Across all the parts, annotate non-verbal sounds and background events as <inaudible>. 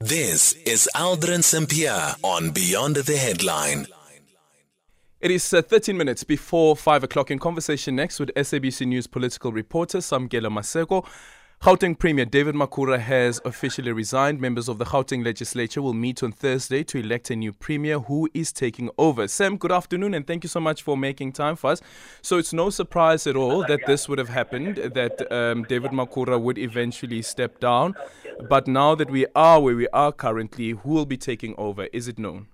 This is Aldrin Sampear on Beyond the Headline. It is uh, 13 minutes before 5 o'clock in conversation next with SABC News political reporter Samkelo Maseko. Gauteng Premier David Makhura has officially resigned. Members of the Gauteng legislature will meet on Thursday to elect a new premier who is taking over. Sam, good afternoon and thank you so much for making time for us. So it's no surprise at all that this would have happened, that um, David Makhura would eventually step down. But now that we are where we are currently, who will be taking over? Is it known?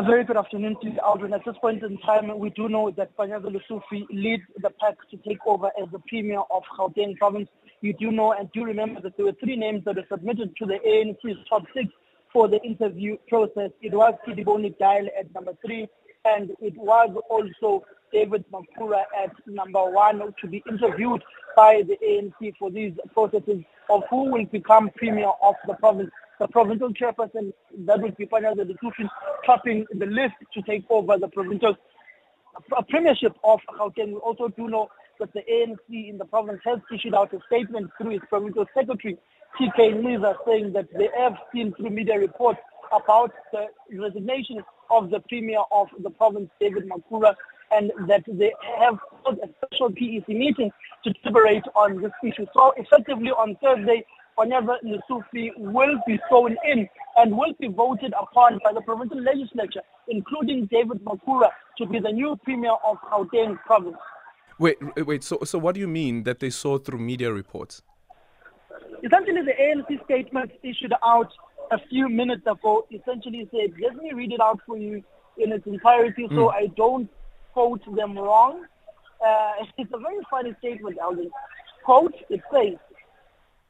A very good afternoon to Aldrin. At this point in time, we do know that Panyaza Lesufi leads the pack to take over as the Premier of Gauteng Province. You do know and do remember that there were three names that were submitted to the ANC's top six for the interview process. It was Kidiboni Dial at number three, and it was also David Makhura at number one to be interviewed by the ANC for these processes of who will become Premier of the province the provincial chairperson that will be Panyaza Lesufi topping the list to take over the provincial premiership of Gauteng. We also do know that the ANC in the province has issued out a statement through its provincial secretary, TK Nciza, saying that they have seen through media reports about the resignation of the premier of the province, David Makhura, and that they have held a special PEC meeting to deliberate on this issue. So effectively on Thursday, Panyaza Lesufi will be thrown in and will be voted upon by the provincial legislature, including David Makhura, to be the new premier of Gauteng province. Wait, wait. So, so what do you mean that they saw through media reports? Essentially, the ANC statement issued out a few minutes ago essentially said, let me read it out for you in its entirety so mm. I don't quote them wrong. Uh, <laughs> it's a very funny statement, Alvin. Quote, it says,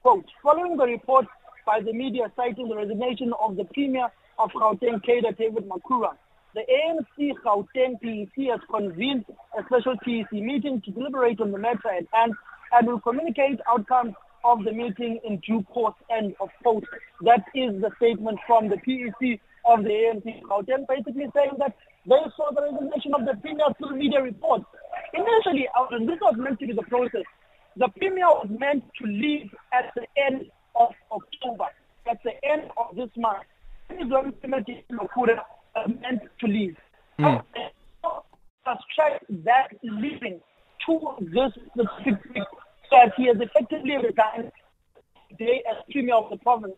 Quote, following the report by the media citing the resignation of the Premier of Gauteng, Kader David Makhura, the ANC Gauteng PEC has convened a special PEC meeting to deliberate on the matter at hand and will communicate outcomes of the meeting in due course. End of quote. That is the statement from the PEC of the ANC Gauteng, basically saying that they saw the resignation of the Premier through media reports. Initially, this was meant to be the process the premier was meant to leave at the end of October, at the end of this month. This is when Premier meant to leave. Mm. Subtract that leaving to this specific that he has effectively resigned today as premier of the province,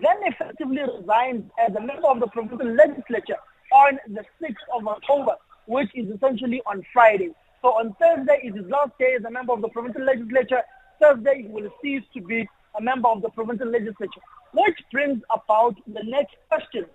then effectively resigned as a member of the provincial legislature on the 6th of October, which is essentially on Friday. So on Thursday is his last day as a member of the provincial legislature. Thursday he will cease to be a member of the provincial legislature. Which brings about the next question.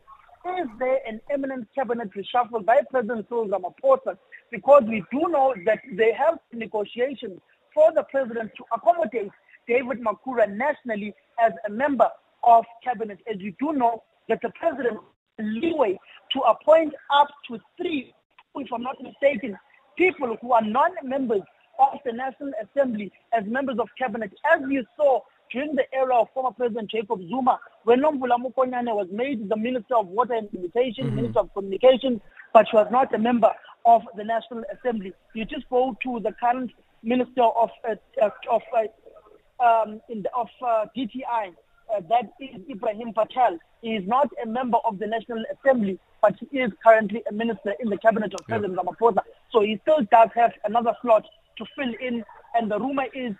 Is there an imminent cabinet reshuffle by President Cyril Ramaphosa? Because we do know that they have negotiations for the president to accommodate David Makhura nationally as a member of cabinet. As you do know that the president leeway to appoint up to three, if I'm not mistaken, people who are non-members of the National Assembly as members of cabinet, as you saw during the era of former President Jacob Zuma, when Nomvula Mokonyane was made the Minister of Water and Sanitation, mm-hmm. Minister of Communications, but she was not a member of the National Assembly. You just go to the current Minister of uh, uh, of uh, um, the, of uh, DTI, uh, that is Ebrahim Patel. He is not a member of the National Assembly, but he is currently a minister in the cabinet of President yeah. Ramaphosa. So he still does have another slot to fill in. And the rumor is,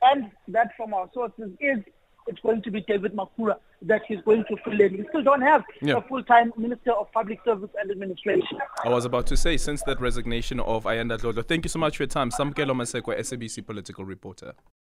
and that from our sources is, it's going to be David Makhura that he's going to fill in. We still don't have yeah. a full-time Minister of Public Service and Administration. I was about to say, since that resignation of Ayanda Dlodlo, thank you so much for your time. Samkelo Maseko, SABC political reporter.